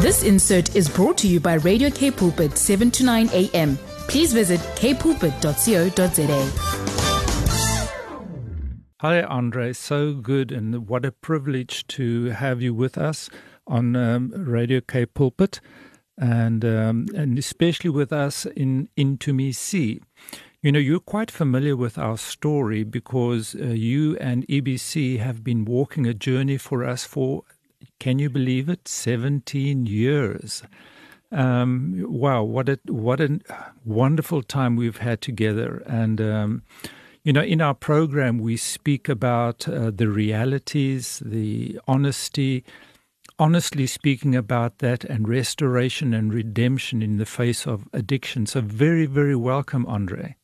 This insert is brought to you by Radio K Pulpit 7 to 9 a.m. Please visit kpulpit.co.za. Hi, Andre. So good, and what a privilege to have you with us on um, Radio K Pulpit, and um, and especially with us in Into Me See. You know, you're quite familiar with our story because uh, you and EBC have been walking a journey for us for, can you believe it, 17 years. Um, wow, what a what a wonderful time we've had together, and um, you know, in our program we speak about uh, the realities, the honesty, honestly speaking about that, and restoration and redemption in the face of addiction. So, very, very welcome, Andre.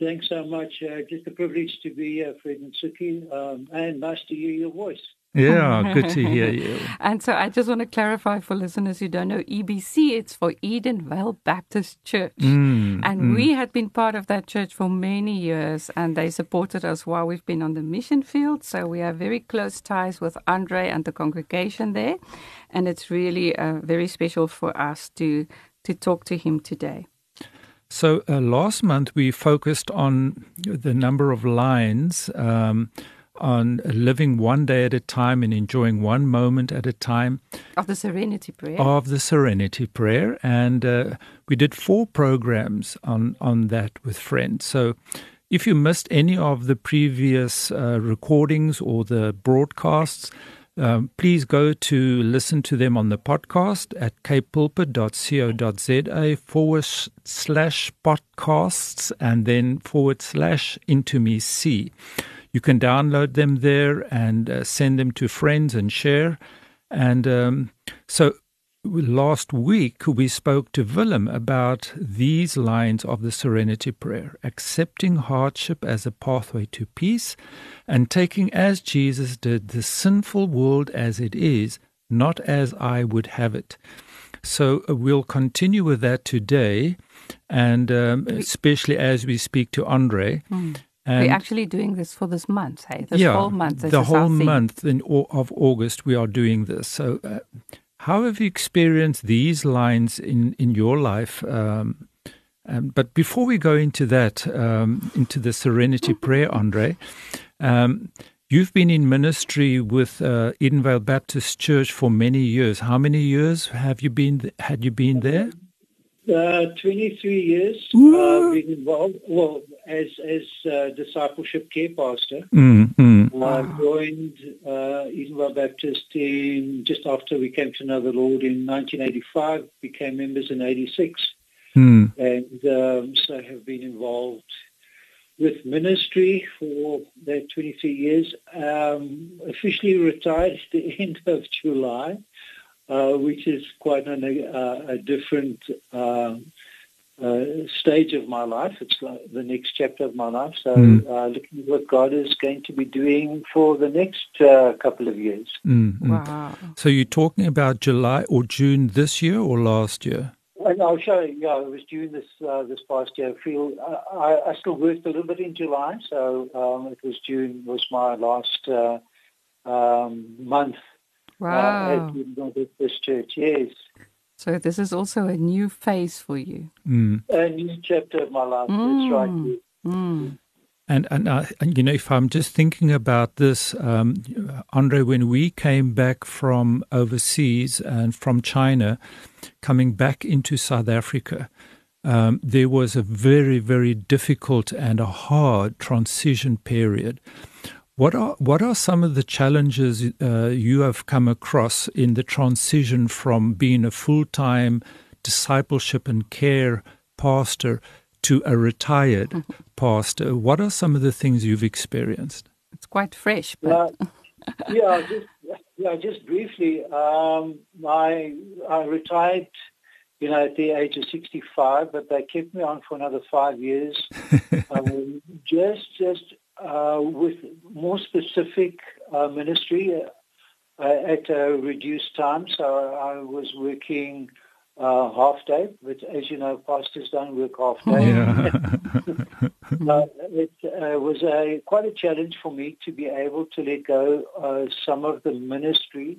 Thanks so much. Uh, just a privilege to be here, Fred and Suki, um, and nice to hear your voice. Yeah, good to hear you. and so I just want to clarify for listeners who don't know EBC, it's for Edenvale Baptist Church. Mm, and mm. we had been part of that church for many years and they supported us while we've been on the mission field. So we have very close ties with Andre and the congregation there. And it's really uh, very special for us to, to talk to him today. So uh, last month we focused on the number of lines um, on living one day at a time and enjoying one moment at a time of the Serenity Prayer. Of the Serenity Prayer, and uh, we did four programs on on that with friends. So. If you missed any of the previous uh, recordings or the broadcasts, um, please go to listen to them on the podcast at kpulpit.co.za forward slash podcasts and then forward slash into me see. You can download them there and uh, send them to friends and share. And um, so last week we spoke to Willem about these lines of the Serenity Prayer accepting hardship as a pathway to peace and taking as Jesus did the sinful world as it is, not as I would have it. So uh, we'll continue with that today, and um, especially as we speak to Andre. Mm. And We're actually doing this for this month, hey? This yeah, whole month. The whole month in, of August, we are doing this. So, uh, how have you experienced these lines in, in your life? Um, um, but before we go into that, um, into the Serenity Prayer, Andre, um, you've been in ministry with uh, Edenvale Baptist Church for many years. How many years have you been? Had you been there? Uh, 23 years uh, been involved. Well, as as uh, discipleship care pastor, mm, mm. I joined uh, Edenvale Baptist in just after we came to know the Lord in 1985. Became members in '86, mm. and um, so have been involved with ministry for that 23 years. Um, officially retired at the end of July uh, which is quite an, uh, a different uh, uh, stage of my life. It's the next chapter of my life. So mm. looking at what God is going to be doing for the next uh, couple of years. Mm-hmm. Wow. So you're talking about July or June this year or last year? And I'll show you. Yeah, it was June this uh, this past year. I feel I, I, still worked a little bit in July, so um, it was June was my last uh, um, month Wow. Uh, this church, yes. So this is also a new phase for you. Mm. A new chapter of my life. Mm. That's right. Mm. And and, uh, and you know, if I'm just thinking about this, um, Andre, when we came back from overseas and from China, coming back into South Africa, um, there was a very very difficult and a hard transition period. What are what are some of the challenges uh, you have come across in the transition from being a full time discipleship and care pastor to a retired mm-hmm. pastor? What are some of the things you've experienced? It's quite fresh, but uh, yeah, just yeah, just briefly. Um, I I retired, you know, at the age of sixty five, but they kept me on for another five years. um, just just uh, with more specific uh, ministry uh, at a reduced time. So I was working uh, half day, but as you know, pastors don't work half day. Yeah. it uh, was a quite a challenge for me to be able to let go some of the ministry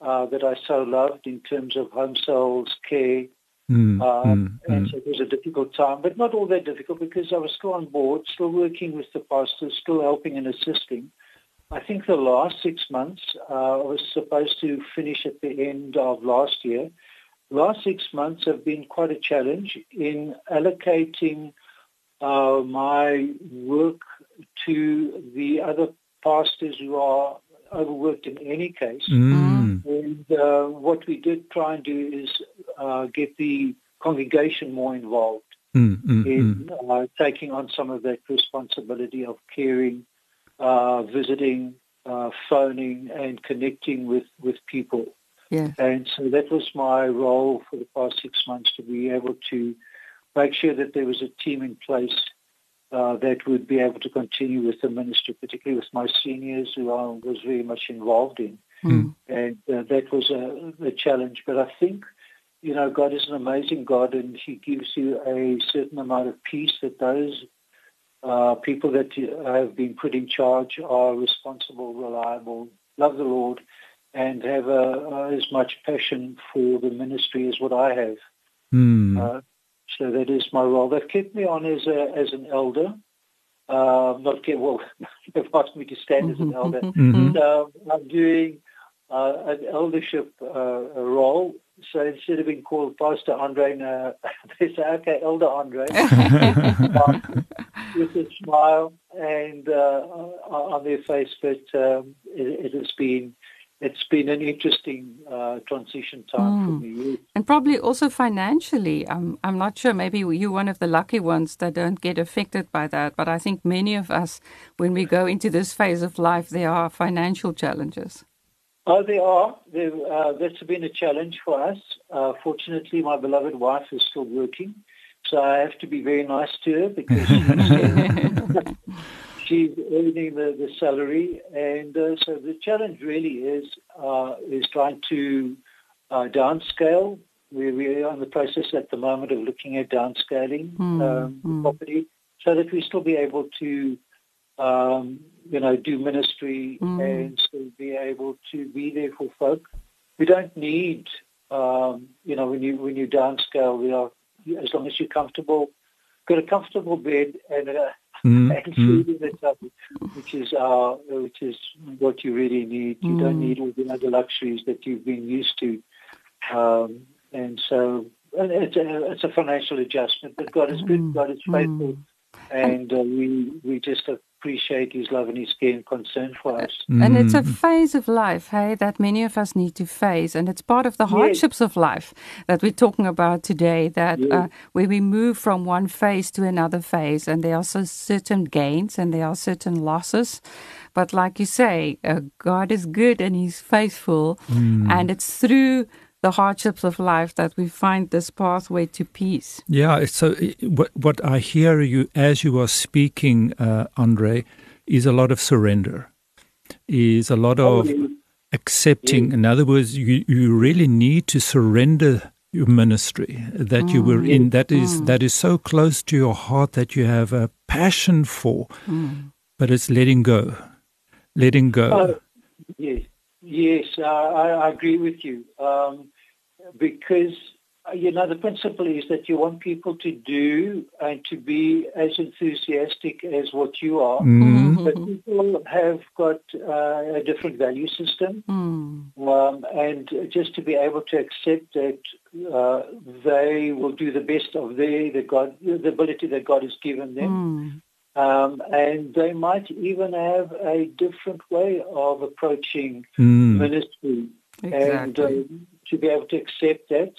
uh, that I so loved in terms of home sales, care, Mm, uh, mm, and mm. so it was a difficult time, but not all that difficult because I was still on board, still working with the pastors, still helping and assisting. I think the last six months, uh, I was supposed to finish at the end of last year. Last six months have been quite a challenge in allocating uh, my work to the other pastors who are overworked in any case. Mm. And uh, what we did try and do is uh, get the congregation more involved Mm, mm, mm. in uh, taking on some of that responsibility of caring, uh, visiting, uh, phoning, and connecting with, with people. Yes. And so that was my role for the past six months to be able to make sure that there was a team in place uh, that would be able to continue with the ministry, particularly with my seniors who I was very much involved in. Mm. And uh, that was a, a challenge. But I think, you know, God is an amazing God and he gives you a certain amount of peace that those uh, people that have been put in charge are responsible, reliable, love the Lord, and have uh, as much passion for the ministry as what I have. Mm. Uh, so that is my role. They've kept me on as a, as an elder. Uh, not get well. they've asked me to stand as an elder. Mhm. So I'm doing uh, an eldership uh, role. So instead of being called Pastor Andre, they say, "Okay, Elder Andre," with a smile and uh, on their face. But um, it, it has been it's been an interesting uh, transition time for me. And probably also financially. Um, I'm not sure. Maybe you're one of the lucky ones that don't get affected by that. But I think many of us, when we go into this phase of life, there are financial challenges. Oh, there are. There, uh, that's been a challenge for us. Uh, fortunately, my beloved wife is still working, so I have to be very nice to her because she's, she's earning the, the salary, and uh, so the challenge really is uh, is trying to uh, downscale. We're, we're in the process at the moment of looking at downscaling Mm, um, mm. property so that we still be able to um, you know, do ministry Mm. and still be able to be there for folk. We don't need, um, you know, when you when you downscale, we are as long as you're comfortable, got a comfortable bed and a Mm, and mm. food in the tub, which is uh, which is what you really need. You don't Mm. need all the other luxuries that you've been used to, um, and so it's a it's a financial adjustment. But God is good. Mm. God is faithful, and uh, we we just appreciate His love and His care and concern for us. And it's a Mm. phase of life, hey, that many of us need to face. And it's part of the hardships of life that we're talking about today, that Yes. uh, where we move from one phase to another phase. And there are so certain gains and there are certain losses. But like you say, uh, God is good and He's faithful. And it's through the hardships of life that we find this pathway to peace. Yeah, so what what I hear you as you are speaking, uh, Andre, is a lot of surrender, is a lot of accepting. In other words, you you really need to surrender your ministry that you were in. That is that is so close to your heart that you have a passion for, but it's letting go, letting go. Oh, yes, yes, uh, I, I agree with you. Um, because uh, you know the principle is that you want people to do and to be as enthusiastic as what you are. Mm, But people have got uh, a different value system, Mm. um, and just to be able to accept that uh, they will do the best of their the God the ability that God has given them. Mm. Um, and they might even have a different way of approaching mm, ministry and Exactly. To be able to accept that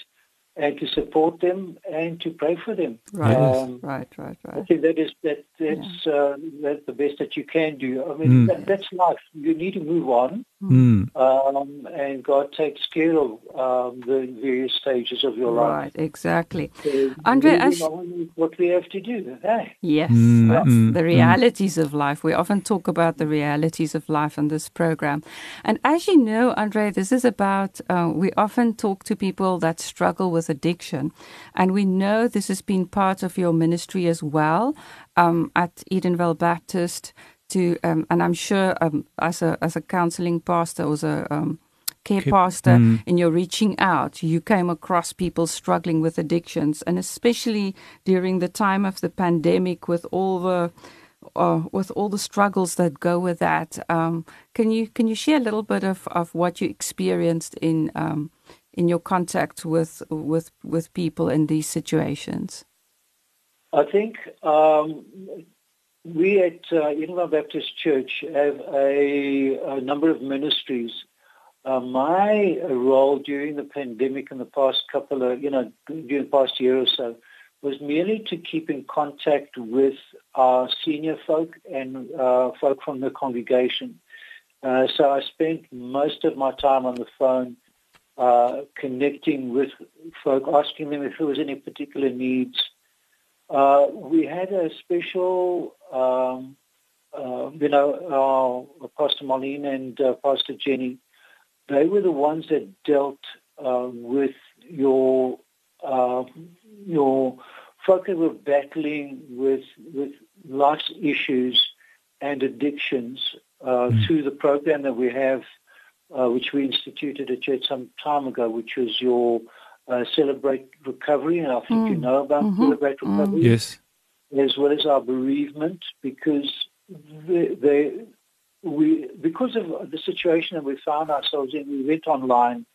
and to support them and to pray for them. Right, Um, right, right, I think that is that that's uh, that's the best that you can do. I mean, Mm. that, that's life. You need to move on, mm. um, and God takes care of um, the various stages of your life. Right, exactly. So Andre, moving as- what we have to do. Hey? Yes, Mm, that's mm, the mm. realities of life. We often talk about the realities of life on this program. And as you know, Andre, this is about, uh, we often talk to people that struggle with addiction. And we know this has been part of your ministry as well um, at Edenvale Baptist. To um, and I'm sure um, as a as a counseling pastor or as a um, care pastor, mm. and you're reaching out, you came across people struggling with addictions, and especially during the time of the pandemic, with all the uh, with all the struggles that go with that. Um, can you can you share a little bit of, of what you experienced in um, in your contact with with with people in these situations? I think um, we at uh, Baptist Church have a, a number of ministries. Uh, my role during the pandemic in the past couple of, you know, during the past year or so was merely to keep in contact with our senior folk and uh, folk from the congregation. Uh, so I spent most of my time on the phone uh, connecting with folk, asking them if there was any particular needs. Uh, we had a special, um, uh, you know, Pastor Marlene and uh, Pastor Jenny. They were the ones that dealt with your your folk were battling with with life's issues and addictions uh, mm. through the program that we have, uh, which we instituted at church some time ago, which was your uh, Celebrate Recovery, and I think mm. you know about mm-hmm. Celebrate mm. Recovery. Yes. As well as our bereavement, because they, they, we because of the situation that we found ourselves in, we went online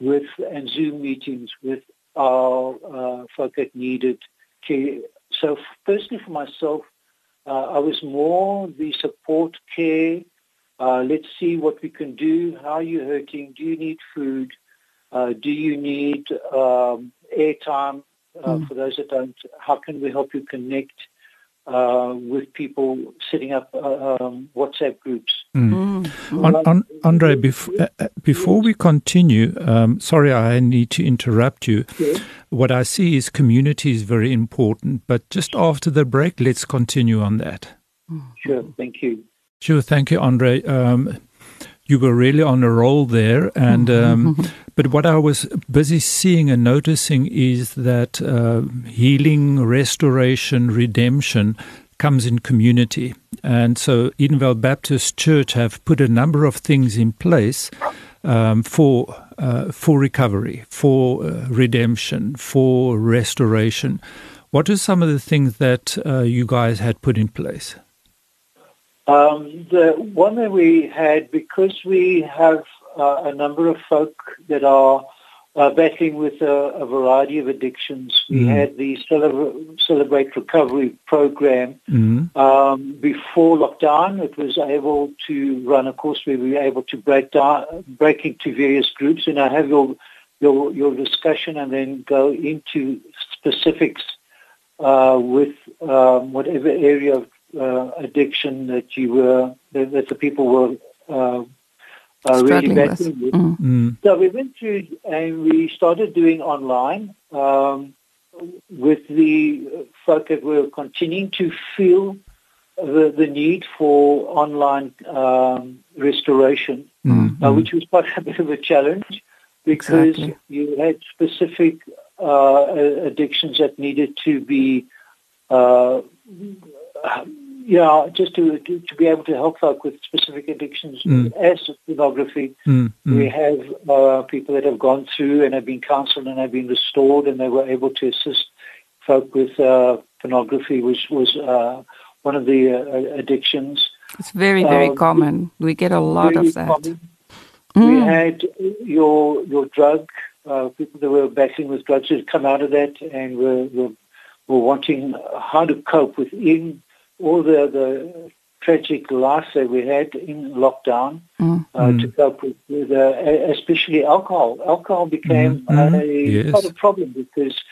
with and Zoom meetings with our uh, folk that needed care. So personally for myself, uh, I was more the support care. Uh, let's see what we can do. How are you hurting? Do you need food? Uh, do you need um, airtime? Mm. For those that don't, how can we help you connect? uh, with people setting up uh, um, WhatsApp groups. Mm. Mm. On, on, Andre, bef- uh, uh, before we continue, um, sorry, I need to interrupt you. Yes. What I see is community is very important, but just after the break, let's continue on that. Sure, thank you. Sure, thank you, Andre. Um, you were really on a roll there, and um, but what I was busy seeing and noticing is that uh, healing, restoration, redemption comes in community, and so Edenvale Baptist Church have put a number of things in place um, for uh, for recovery, for uh, redemption, for restoration. What are some of the things that uh, you guys had put in place? Um, the one that we had, because we have uh, a number of folk that are uh, battling with a, a, variety of addictions, we mm. had the Celebrate, Celebrate Recovery program. Mm. Um, before lockdown, it was able to run a course where we were able to break down, break into various groups, and I have your your, your discussion and then go into specifics uh, with um, whatever area of uh, addiction that you were that, that the people were uh, really battling with. Mm. Mm. So we went through and we started doing online um, with the folk that we were continuing to feel the, the need for online um, restoration, mm. uh, which was quite a bit of a challenge because exactly. you had specific uh, addictions that needed to be uh, yeah, just to, to, to be able to help folk with specific addictions mm. as pornography. Mm. Mm. We have uh, people that have gone through and have been counselled and have been restored, and they were able to assist folk with uh, pornography, which was uh, one of the uh, addictions. It's very, very um, common. We get a lot of that. We mm. had your your drug uh, people that were battling with drugs who had come out of that and were, were were wanting how to cope within all the, the tragic loss that we had in lockdown mm. uh, to cope with, with uh, especially alcohol. Alcohol became mm-hmm. a yes. quite a problem because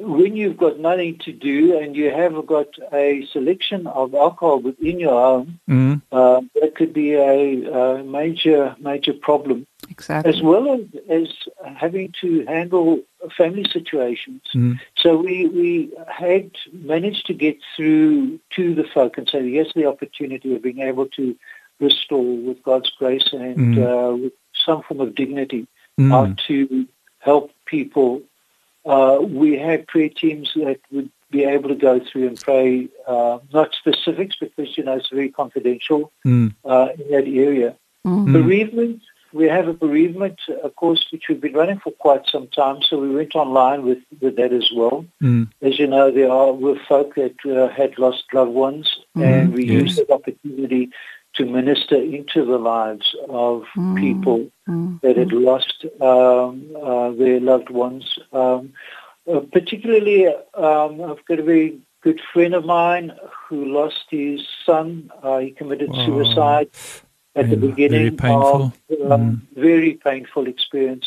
when you've got nothing to do and you have got a selection of alcohol within your home, mm. uh, that could be a, a, major major problem. Exactly. As well as, as having to handle family situations. Mm. So we, we had managed to get through to the folk and say, yes, the opportunity of being able to restore with God's grace and mm. uh, with some form of dignity mm. uh, to help people. Uh, we had prayer teams that would be able to go through and pray, uh, not specifics because, you know, it's very confidential mm. uh, in that area. Mm. Bereavement we have a bereavement uh, course which we've been running for quite some time, so we went online with, with that as well. Mm. As you know, there are were folk that uh, had lost loved ones, Mm, and we yes. used that opportunity to minister into the lives of Mm. people Mm. that had lost um, uh, their loved ones. Um, uh, particularly, um, I've got a very good friend of mine who lost his son. Uh, he committed Wow. suicide at the Yeah, very beginning painful. of um, very painful experience.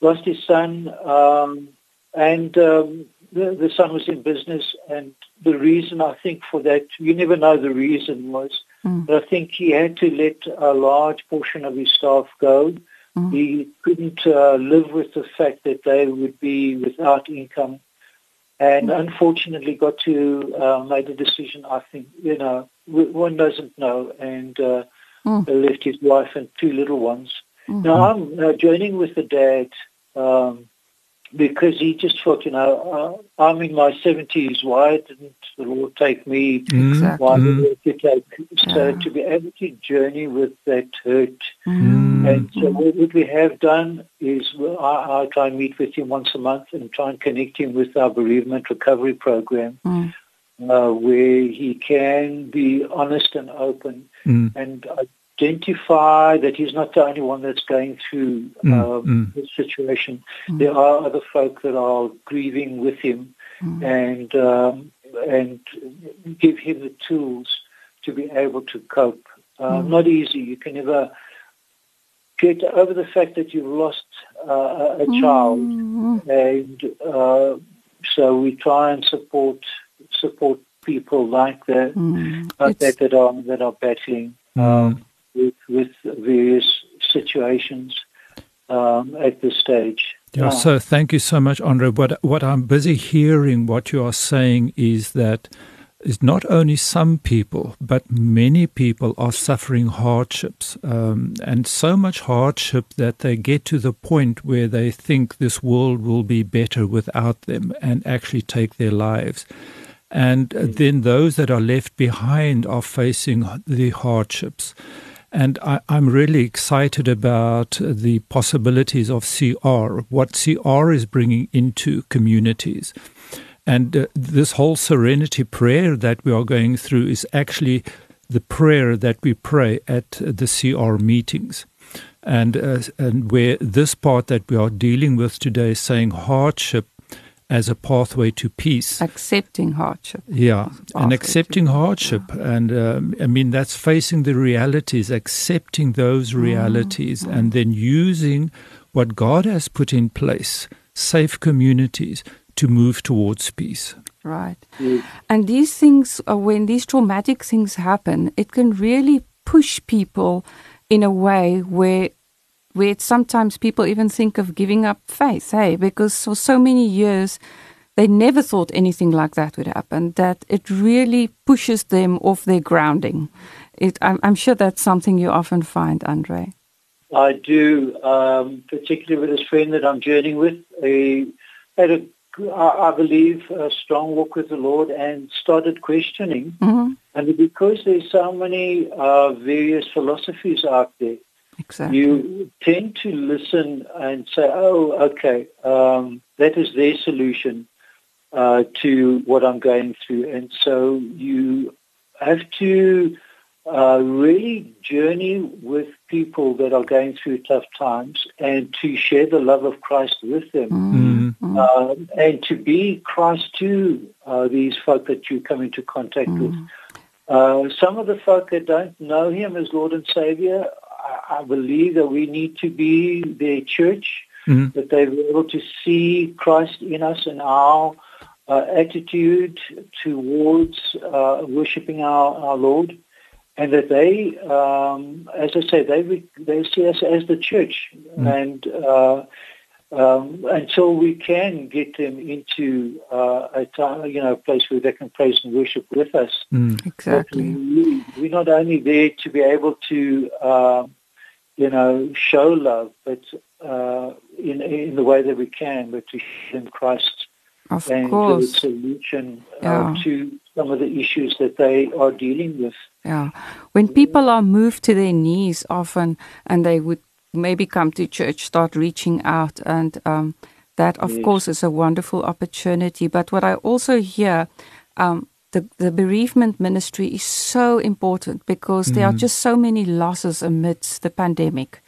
Lost his son, um, and um, the, the son was in business. And the reason I think for that, you never know the reason was, Mm. but I think he had to let a large portion of his staff go. Mm. He couldn't uh, live with the fact that they would be without income. And unfortunately, got to uh, made a decision. I think you know one doesn't know, and uh, Mm. left his wife and two little ones. Mhm. Now I'm uh, joining with the dad um, because he just thought, you know, uh, I'm in my 70s. Why didn't the Lord take me? Exactly. Why mm, did he take? So Yeah. to be able to journey with that hurt Mm. and so what what we have done is I, I try and meet with him once a month and try and connect him with our bereavement recovery program, Mm. uh, where he can be honest and open mm, and identify that he's not the only one that's going through Mm, uh, mm. this situation. Mm. There are other folk that are grieving with him, Mm. and um, and give him the tools to be able to cope. Uh, Mm. Not easy. You can never get over the fact that you've lost uh, a, a child, and uh, so we try and support support people like that, like that that are that are battling um, with with various situations um, at this stage. Yeah, so thank you so much, Andre. What what I'm busy hearing, what you are saying is that is not only some people, but many people are suffering hardships, um, and so much hardship that they get to the point where they think this world will be better without them, and actually take their lives. And uh, then those that are left behind are facing the hardships. And I, I'm really excited about the possibilities of CR, what CR is bringing into communities. And uh, this whole serenity prayer that we are going through is actually the prayer that we pray at the CR meetings. And, uh, and where this part that we are dealing with today is saying hardship as a pathway to peace. Accepting hardship. Yeah, and accepting to- hardship, and um, I mean that's facing the realities, accepting those realities, and then using what God has put in place, safe communities, to move towards peace. Right. And these things, uh, when these traumatic things happen, it can really push people in a way where where sometimes people even think of giving up faith, hey, because for so many years they never thought anything like that would happen, that it really pushes them off their grounding. It, I'm, I'm sure that's something you often find, Andre. I do, um, particularly with this friend that I'm journeying with. He had a, I believe, a strong walk with the Lord and started questioning. hmm And because there's so many uh, various philosophies out there, Exactly. you tend to listen and say, "Oh, okay, um, that is their solution uh, to what I'm going through," and so you have to uh, really journey with people that are going through tough times and to share the love of Christ with them. Mm. Mm. Um, and to be Christ to uh, these folk that you come into contact with. Mm. Uh, some of the folk that don't know Him as Lord and Savior, I, I believe that we need to be their church, Mm. that they be able to see Christ in us and our uh, attitude towards uh, worshiping our, our Lord, and that they, um, as I say, they they see us as the church, and uh, um, until we can get them into uh, a time, you know, a place where they can praise and worship with us. Mm. Exactly. we, we're not only there to be able to, um, you know, show love, but uh, in in the way that we can, but to show them Christ Of and the course. solution Yeah. uh, to some of the issues that they are dealing with. Yeah. When people are moved to their knees often and they would maybe come to church, start reaching out, and um, that, of yes. course, is a wonderful opportunity. But what I also hear, um, the, the bereavement ministry is so important because mm. there are mm-hmm. just so many losses amidst the pandemic.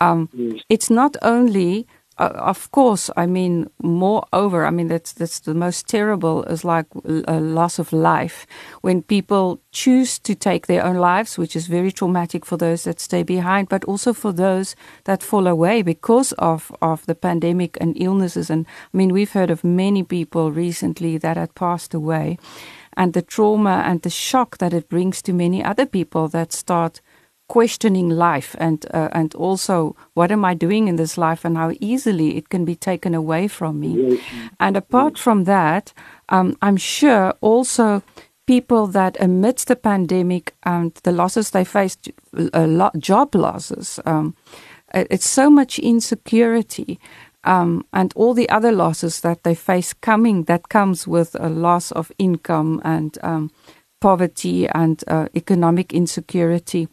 Um, yes. It's not only uh, of course, I mean, moreover, I mean, that's, that's the most terrible is like a loss of life when people choose to take their own lives, which is very traumatic for those that stay behind, but also for those that fall away because of, of the pandemic and illnesses. And I mean, we've heard of many people recently that had passed away and the trauma and the shock that it brings to many other people that start questioning life and uh, and also what am I doing in this life and how easily it can be taken away from me. And apart from that, um, I'm sure also people that amidst the pandemic and the losses they faced, a lot job losses. Um, it's so much insecurity. Um, and all the other losses that they face coming that comes with a loss of income and um, poverty and uh, economic insecurity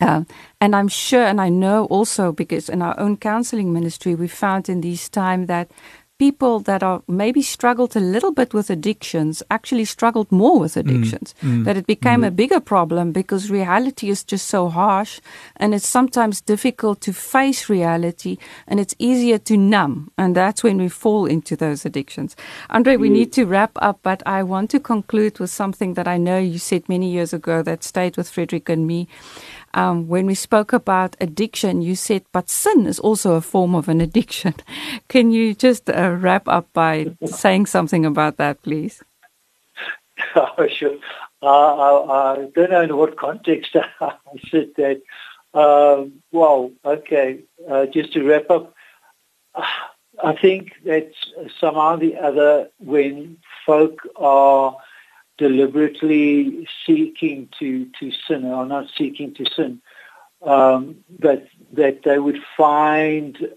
uh, and I'm sure, and I know also because in our own counseling ministry, we found in these time that people that are maybe struggled a little bit with addictions actually struggled more with mm, addictions. Mm, mm, that it became mm. a bigger problem because reality is just so harsh and it's sometimes difficult to face reality and it's easier to numb. And that's when we fall into those addictions. Andre, we need to wrap up, but I want to conclude with something that I know you said many years ago that stayed with Frederick and me um, when we spoke about addiction, you said, but sin is also a form of an addiction. Can you just uh, wrap up by saying something about that, please? Oh, sure. Uh, I, I, don't know in what context I said that. Um, well, okay, uh, just to wrap up, I think that somehow the other, when folk are deliberately seeking to, to sin or not seeking to sin, um, but that they would find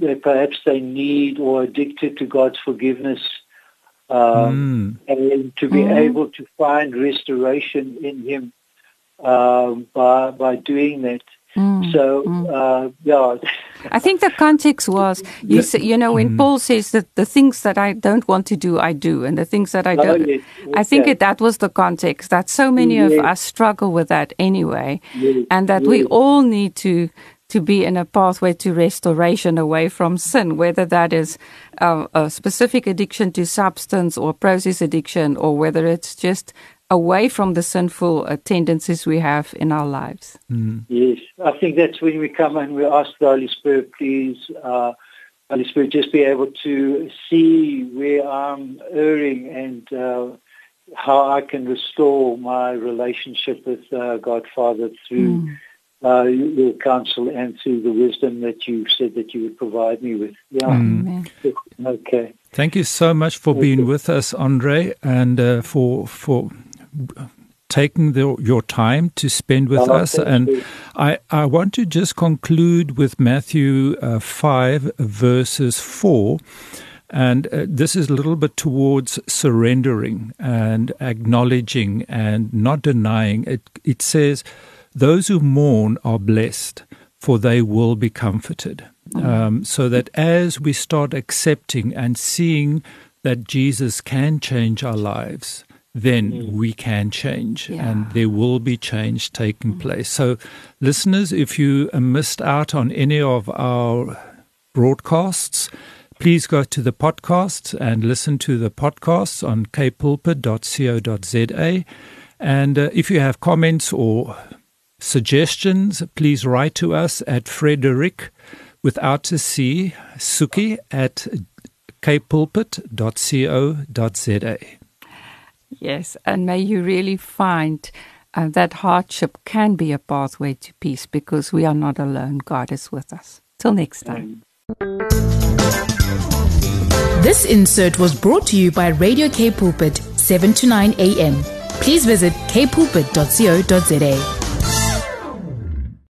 that perhaps they need or addicted to God's forgiveness um, mm. and to be mm. able to find restoration in Him uh, by, by doing that. Mm, so, mm. Uh, yeah. I think the context was you say, you know when mm. Paul says that the things that I don't want to do I do and the things that I oh, don't. Yes, yes, I think yes. it, that was the context that so many of us struggle with that anyway, and that we all need to to be in a pathway to restoration away from sin, whether that is uh, a specific addiction to substance or process addiction, or whether it's just away from the sinful uh, tendencies we have in our lives. Mm. Yes, I think that's when we come and we ask the Holy Spirit, please, uh, Holy Spirit, just be able to see where I'm erring and uh, how I can restore my relationship with uh, God Father through. Mm. Uh, your counsel and through the wisdom that you said that you would provide me with. Yeah. Mm. Okay. Thank you so much for being with us, Andre, and uh, for for taking the, your time to spend with oh, us. And I, I want to just conclude with Matthew uh, 5, verses 4. And uh, this is a little bit towards surrendering and acknowledging and not denying. It, it says, Those who mourn are blessed, for they will be comforted. Mm-hmm. Um, so that as we start accepting and seeing that Jesus can change our lives, then mm. we can change yeah. and there will be change taking mm. place. So, listeners, if you missed out on any of our broadcasts, please go to the podcast and listen to the podcasts on kpulpit.co.za. And uh, if you have comments or suggestions, please write to us at Frederick without a C, Suki at kpulpit.co.za. Yes, and may you really find uh, that hardship can be a pathway to peace because we are not alone. God is with us. Till next time. This insert was brought to you by Radio K Pulpit, 7 to 9 a.m. Please visit kpulpit.co.za.